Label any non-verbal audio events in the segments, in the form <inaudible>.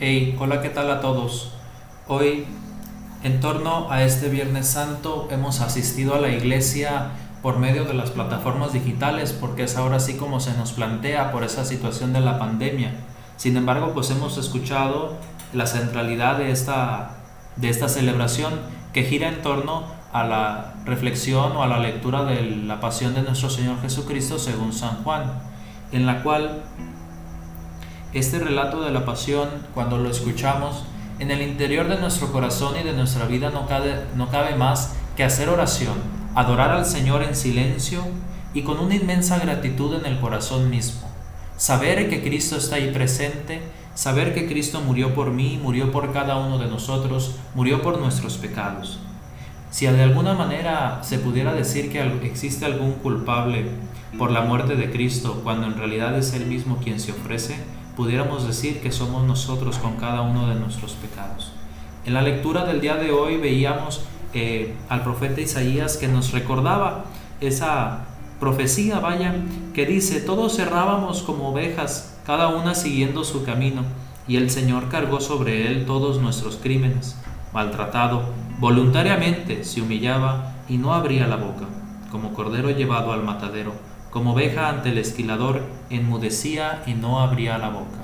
Hey, hola, ¿qué tal a todos? Hoy, en torno a este Viernes Santo, hemos asistido a la iglesia por medio de las plataformas digitales, porque es ahora así como se nos plantea por esa situación de la pandemia. Sin embargo, pues hemos escuchado la centralidad de esta, de esta celebración que gira en torno a la reflexión o a la lectura de la pasión de nuestro Señor Jesucristo según San Juan, en la cual este relato de la pasión, cuando lo escuchamos, en el interior de nuestro corazón y de nuestra vida no cabe, no cabe más que hacer oración, adorar al Señor en silencio y con una inmensa gratitud en el corazón mismo. Saber que Cristo está ahí presente, saber que Cristo murió por mí, murió por cada uno de nosotros, murió por nuestros pecados. Si de alguna manera se pudiera decir que existe algún culpable por la muerte de Cristo, cuando en realidad es Él mismo quien se ofrece, pudiéramos decir que somos nosotros con cada uno de nuestros pecados. En la lectura del día de hoy veíamos eh, al profeta Isaías que nos recordaba esa profecía, vaya, que dice, todos cerrábamos como ovejas, cada una siguiendo su camino, y el Señor cargó sobre él todos nuestros crímenes. Maltratado, voluntariamente se humillaba y no abría la boca, como cordero llevado al matadero como oveja ante el esquilador, enmudecía y no abría la boca.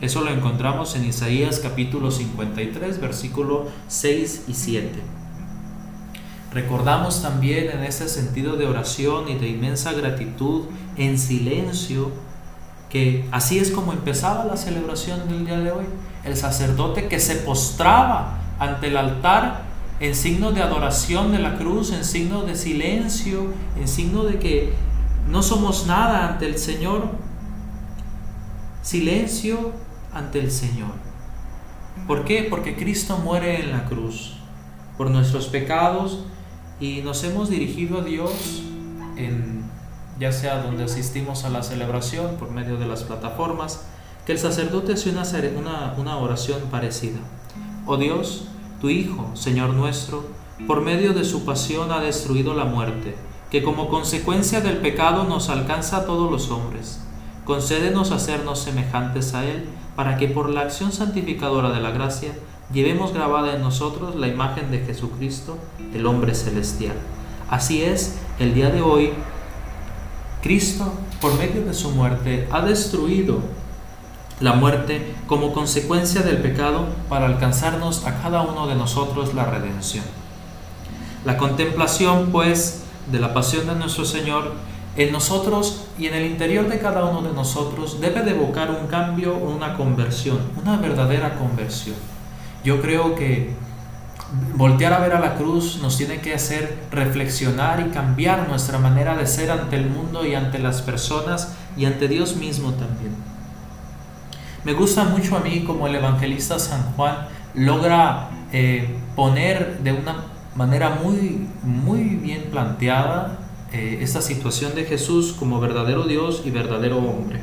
Eso lo encontramos en Isaías capítulo 53, versículo 6 y 7. Recordamos también en ese sentido de oración y de inmensa gratitud en silencio que así es como empezaba la celebración del día de hoy. El sacerdote que se postraba ante el altar en signo de adoración de la cruz, en signo de silencio, en signo de que no somos nada ante el Señor. Silencio ante el Señor. ¿Por qué? Porque Cristo muere en la cruz por nuestros pecados y nos hemos dirigido a Dios en ya sea donde asistimos a la celebración por medio de las plataformas, que el sacerdote hace una, una, una oración parecida. Oh Dios, tu Hijo, Señor nuestro, por medio de su pasión ha destruido la muerte que como consecuencia del pecado nos alcanza a todos los hombres. Concédenos hacernos semejantes a Él, para que por la acción santificadora de la gracia llevemos grabada en nosotros la imagen de Jesucristo, el hombre celestial. Así es, el día de hoy, Cristo, por medio de su muerte, ha destruido la muerte como consecuencia del pecado para alcanzarnos a cada uno de nosotros la redención. La contemplación, pues, de la pasión de nuestro Señor en nosotros y en el interior de cada uno de nosotros debe de evocar un cambio una conversión, una verdadera conversión. Yo creo que voltear a ver a la cruz nos tiene que hacer reflexionar y cambiar nuestra manera de ser ante el mundo y ante las personas y ante Dios mismo también. Me gusta mucho a mí como el evangelista San Juan logra eh, poner de una manera muy, muy bien planteada eh, esta situación de Jesús como verdadero Dios y verdadero hombre.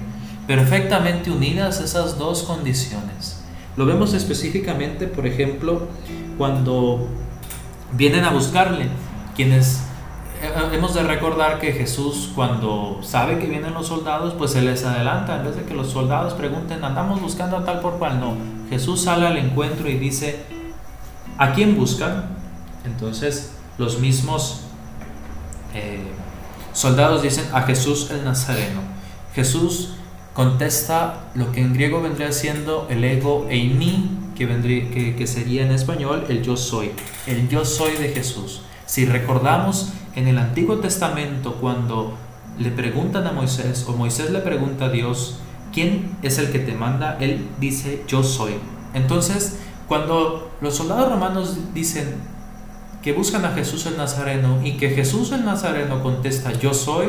Perfectamente unidas esas dos condiciones. Lo vemos específicamente, por ejemplo, cuando vienen a buscarle, quienes eh, hemos de recordar que Jesús cuando sabe que vienen los soldados, pues se les adelanta, en vez de que los soldados pregunten, andamos buscando a tal por cual, no, Jesús sale al encuentro y dice, ¿a quién buscan? Entonces los mismos eh, soldados dicen a Jesús el Nazareno. Jesús contesta lo que en griego vendría siendo el ego eimi, que, que, que sería en español el yo soy, el yo soy de Jesús. Si recordamos en el Antiguo Testamento cuando le preguntan a Moisés o Moisés le pregunta a Dios, ¿quién es el que te manda? Él dice, yo soy. Entonces, cuando los soldados romanos dicen, que buscan a Jesús el Nazareno y que Jesús el Nazareno contesta yo soy,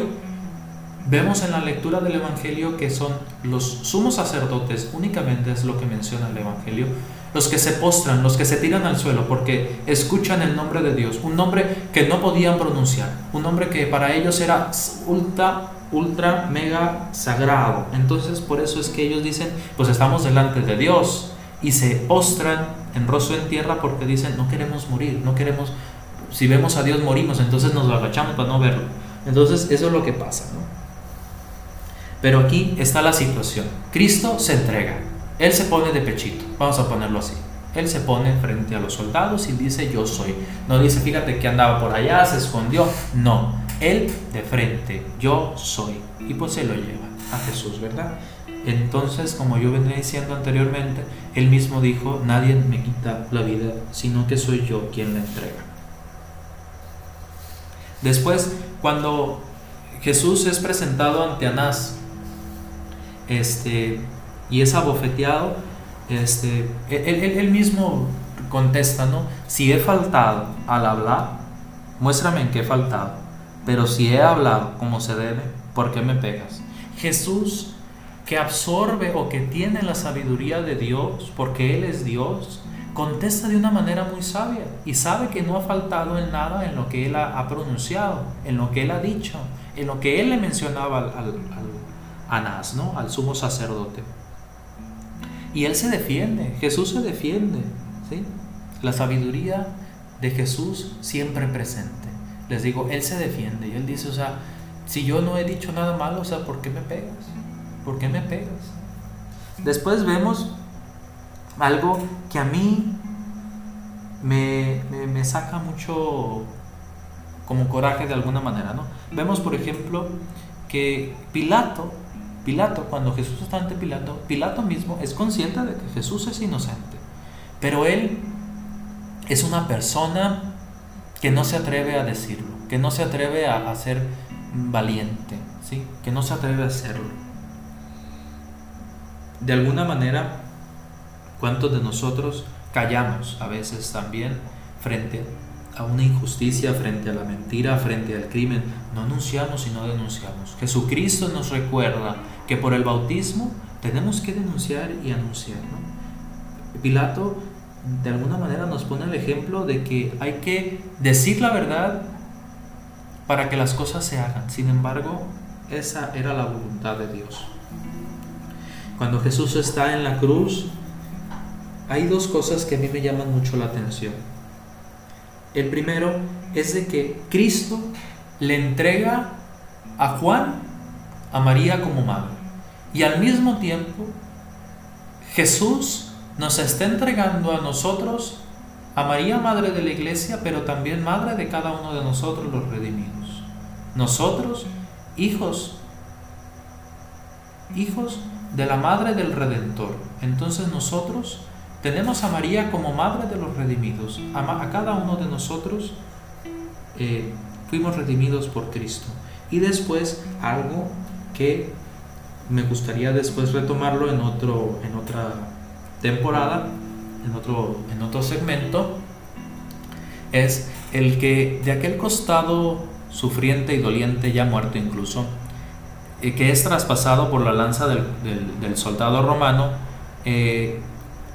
vemos en la lectura del Evangelio que son los sumos sacerdotes, únicamente es lo que menciona el Evangelio, los que se postran, los que se tiran al suelo porque escuchan el nombre de Dios, un nombre que no podían pronunciar, un nombre que para ellos era ultra, ultra, mega sagrado. Entonces por eso es que ellos dicen, pues estamos delante de Dios y se postran en rostro en tierra porque dicen, no queremos morir, no queremos, si vemos a Dios morimos, entonces nos agachamos para no verlo. Entonces eso es lo que pasa. ¿no? Pero aquí está la situación. Cristo se entrega. Él se pone de pechito, vamos a ponerlo así. Él se pone frente a los soldados y dice yo soy. No dice fíjate que andaba por allá, se escondió. No, él de frente, yo soy. Y pues se lo lleva a Jesús, ¿verdad? Entonces, como yo venía diciendo anteriormente, él mismo dijo, nadie me quita la vida, sino que soy yo quien la entrega. Después, cuando Jesús es presentado ante Anás, este, y es abofeteado, este, él, mismo contesta, ¿no? Si he faltado al hablar, muéstrame en qué he faltado. Pero si he hablado como se debe, ¿por qué me pegas? Jesús, que absorbe o que tiene la sabiduría de Dios, porque Él es Dios, contesta de una manera muy sabia y sabe que no ha faltado en nada en lo que Él ha, pronunciado, en lo que Él ha dicho, en lo que Él le mencionaba al, al, Anás, ¿no? al sumo sacerdote. Y Él se defiende, Jesús se defiende. ¿sí? La sabiduría de Jesús siempre presente. Les digo, Él se defiende y Él dice, o sea, si yo no he dicho nada malo, o sea, ¿por qué me pegas? ¿Por qué me pegas? Después vemos algo que a mí me, me, saca mucho como coraje de alguna manera, ¿no? Vemos, por ejemplo, que Pilato, Pilato, cuando Jesús está ante Pilato, Pilato mismo es consciente de que Jesús es inocente, pero él es una persona que no se atreve a decirlo, que no se atreve a, ser valiente, ¿sí? que no se atreve a hacerlo. De alguna manera, ¿cuántos de nosotros callamos a veces también frente a una injusticia, frente a la mentira, frente al crimen? No anunciamos y no denunciamos. Jesucristo nos recuerda que por el bautismo tenemos que denunciar y anunciar. Pilato de alguna manera nos pone el ejemplo de que hay que decir la verdad para que las cosas se hagan. Sin embargo, esa era la voluntad de Dios. Cuando Jesús está en la cruz, hay dos cosas que a mí me llaman mucho la atención. El primero es de que Cristo le entrega a Juan a María como madre. Y al mismo tiempo, Jesús nos está entregando a nosotros, a María, Madre de la Iglesia, pero también Madre de cada uno de nosotros los redimidos. Nosotros, hijos, hijos de la Madre del Redentor. Entonces nosotros tenemos a María como Madre de los redimidos. A, cada uno de nosotros eh, fuimos redimidos por Cristo. Y después algo que me gustaría después retomarlo en, otro, en otra temporada, en otro, en otro segmento, es el que de aquel costado sufriente y doliente, ya muerto incluso, eh, que es traspasado por la lanza del, soldado romano, eh,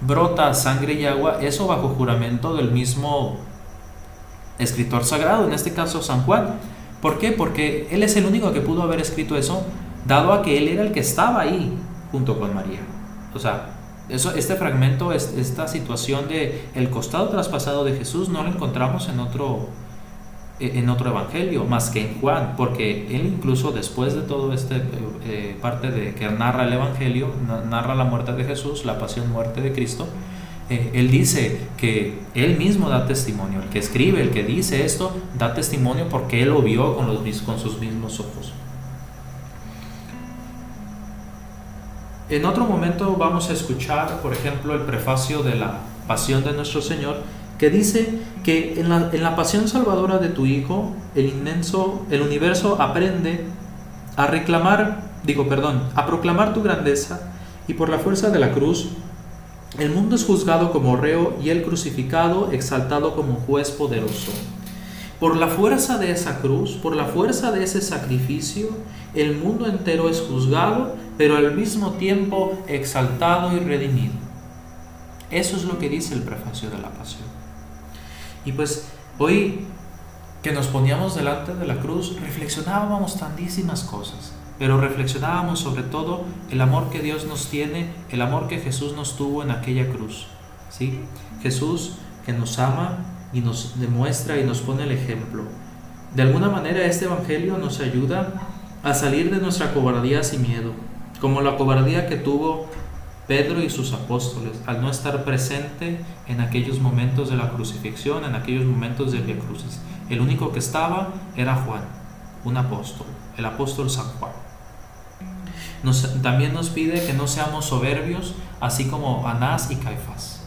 brota sangre y agua, eso bajo juramento del mismo escritor sagrado, en este caso San Juan. ¿Por qué? Porque él es el único que pudo haber escrito eso, dado a que él era el que estaba ahí junto con María. O sea, eso, este fragmento, esta situación de el costado traspasado de Jesús no lo encontramos en otro, en otro evangelio más que en Juan, porque él incluso después de todo este eh, parte de que narra el evangelio, narra la muerte de Jesús, la pasión muerte de Cristo, eh, él dice que él mismo da testimonio, el que escribe, el que dice esto, da testimonio porque él lo vio con, los, con sus mismos ojos. En otro momento vamos a escuchar, por ejemplo, el prefacio de la Pasión de nuestro Señor, que dice que en la, pasión salvadora de tu Hijo, el inmenso, el universo aprende a reclamar, digo, perdón, a proclamar tu grandeza y por la fuerza de la cruz, el mundo es juzgado como reo y el crucificado exaltado como juez poderoso. Por la fuerza de esa cruz, por la fuerza de ese sacrificio, el mundo entero es juzgado, pero al mismo tiempo exaltado y redimido. Eso es lo que dice el prefacio de la pasión. Y pues hoy que nos poníamos delante de la cruz, reflexionábamos tantísimas cosas, pero reflexionábamos sobre todo el amor que Dios nos tiene, el amor que Jesús nos tuvo en aquella cruz. ¿sí? Jesús que nos ama y nos demuestra y nos pone el ejemplo. De alguna manera este Evangelio nos ayuda a salir de nuestra cobardía sin miedo, como la cobardía que tuvo Pedro y sus apóstoles, al no estar presente en aquellos momentos de la crucifixión, en aquellos momentos de Via Crucis. El único que estaba era Juan, un apóstol, el apóstol San Juan. también nos pide que no seamos soberbios, así como Anás y Caifás.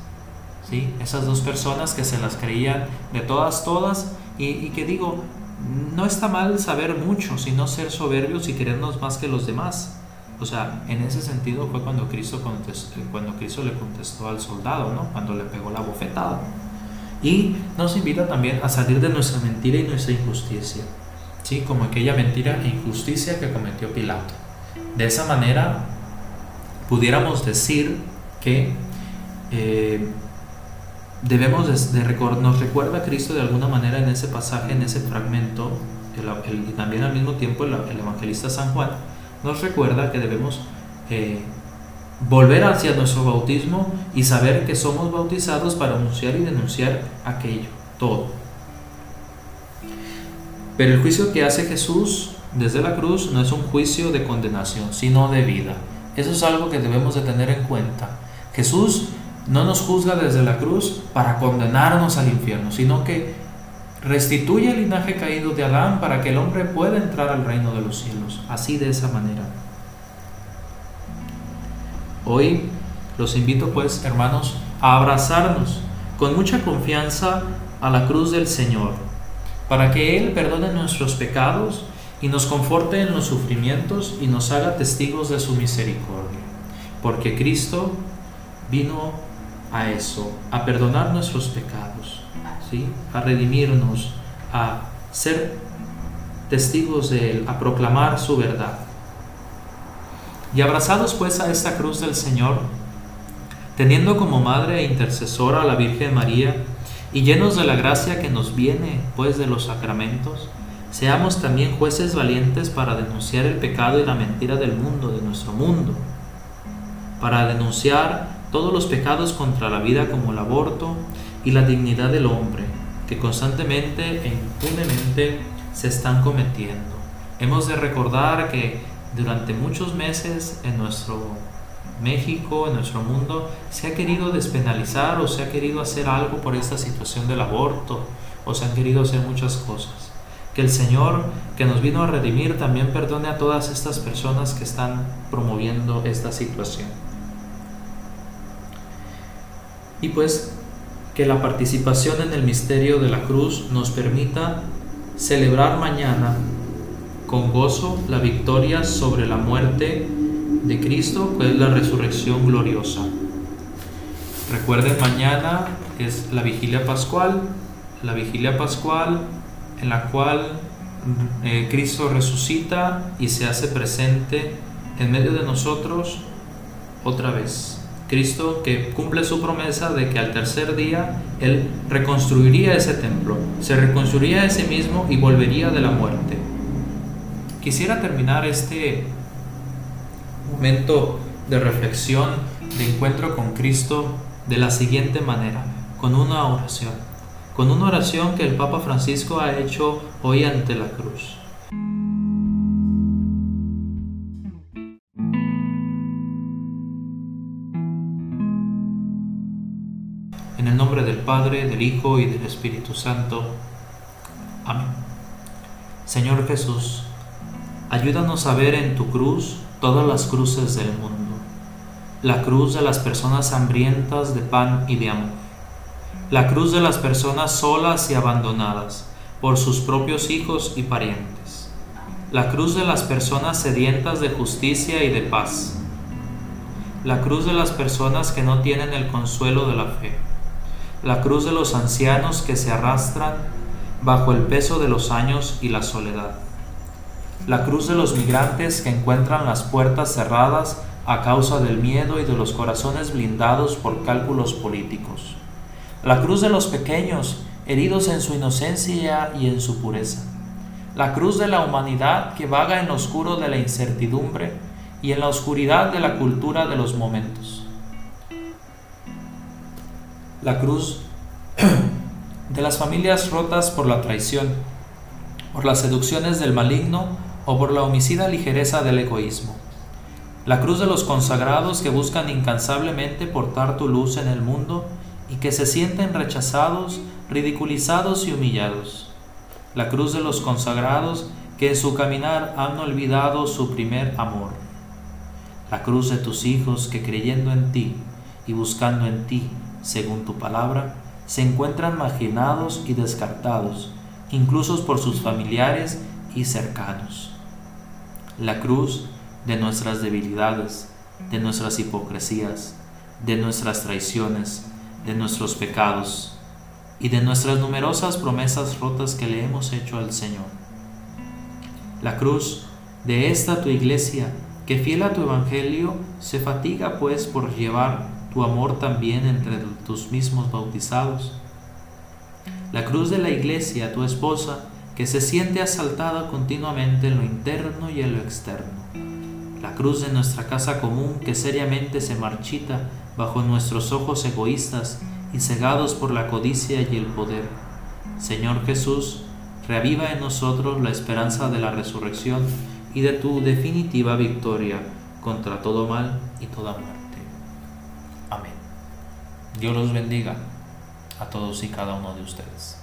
¿Sí? Esas dos personas que se las creían de todas, todas, y, y que digo, no está mal saber mucho, sino ser soberbios y querernos más que los demás. O sea, en ese sentido fue cuando Cristo, cuando Cristo le contestó al soldado, ¿no? Cuando le pegó la bofetada. Y nos invita también a salir de nuestra mentira y nuestra injusticia, ¿sí? Como aquella mentira e injusticia que cometió Pilato. De esa manera, pudiéramos decir que eh, debemos de, nos recuerda Cristo de alguna manera en ese pasaje, en ese fragmento, y también al mismo tiempo el evangelista San Juan, nos recuerda que debemos eh, volver hacia nuestro bautismo y saber que somos bautizados para anunciar y denunciar aquello, todo. Pero el juicio que hace Jesús desde la cruz no es un juicio de condenación, sino de vida. Eso es algo que debemos de tener en cuenta. Jesús no nos juzga desde la cruz para condenarnos al infierno, sino que restituye el linaje caído de Adán para que el hombre pueda entrar al reino de los cielos, así de esa manera. Hoy los invito pues, hermanos, a abrazarnos con mucha confianza a la cruz del Señor, para que Él perdone nuestros pecados y nos conforte en los sufrimientos y nos haga testigos de su misericordia, porque Cristo vino a eso, a perdonar nuestros pecados a redimirnos, a ser testigos de Él, a proclamar su verdad. Y abrazados pues a esta cruz del Señor, teniendo como madre e intercesora a la Virgen María, y llenos de la gracia que nos viene pues de los sacramentos, seamos también jueces valientes para denunciar el pecado y la mentira del mundo, de nuestro mundo, para denunciar todos los pecados contra la vida como el aborto, y la dignidad del hombre, que constantemente e impunemente se están cometiendo. Hemos de recordar que durante muchos meses en nuestro México, en nuestro mundo, se ha querido despenalizar o se ha querido hacer algo por esta situación del aborto, o se han querido hacer muchas cosas. Que el Señor que nos vino a redimir también perdone a todas estas personas que están promoviendo esta situación. Y pues que la participación en el misterio de la cruz nos permita celebrar mañana con gozo la victoria sobre la muerte de Cristo, que es la resurrección gloriosa. Recuerden, mañana es la vigilia pascual, la vigilia pascual en la cual eh, Cristo resucita y se hace presente en medio de nosotros otra vez. Cristo que cumple su promesa de que al tercer día Él reconstruiría ese templo, se reconstruiría a sí mismo y volvería de la muerte. Quisiera terminar este momento de reflexión, de encuentro con Cristo, de la siguiente manera, con una oración, con una oración que el Papa Francisco ha hecho hoy ante la cruz. Padre, del Hijo y del Espíritu Santo. Amén. Señor Jesús, ayúdanos a ver en tu cruz todas las cruces del mundo. La cruz de las personas hambrientas de pan y de amor. La cruz de las personas solas y abandonadas por sus propios hijos y parientes. La cruz de las personas sedientas de justicia y de paz. La cruz de las personas que no tienen el consuelo de la fe la cruz de los ancianos que se arrastran bajo el peso de los años y la soledad, la cruz de los migrantes que encuentran las puertas cerradas a causa del miedo y de los corazones blindados por cálculos políticos, la cruz de los pequeños heridos en su inocencia y en su pureza, la cruz de la humanidad que vaga en lo oscuro de la incertidumbre y en la oscuridad de la cultura de los momentos la cruz <clears throat> de las familias rotas por la traición, por las seducciones del maligno o por la homicida ligereza del egoísmo, La cruz de los consagrados que buscan incansablemente portar tu luz en el mundo y que se sienten rechazados, ridiculizados y humillados. La cruz de los consagrados que en su caminar han olvidado su primer amor. La cruz de tus hijos que creyendo en ti y buscando en ti, según tu palabra, se encuentran marginados y descartados, incluso por sus familiares y cercanos. La cruz de nuestras debilidades, de nuestras hipocresías, de nuestras traiciones, de nuestros pecados y de nuestras numerosas promesas rotas que le hemos hecho al Señor. La cruz de esta tu iglesia, que fiel a tu evangelio, se fatiga pues por llevar tu amor también entre tus mismos bautizados. La cruz de la iglesia, tu esposa, que se siente asaltada continuamente en lo interno y en lo externo la cruz de nuestra casa común que seriamente se marchita bajo nuestros ojos egoístas y cegados por la codicia y el poder. Señor Jesús, reaviva en nosotros la esperanza de la resurrección y de tu definitiva victoria contra todo mal y toda muerte. Dios los bendiga a todos y cada uno de ustedes.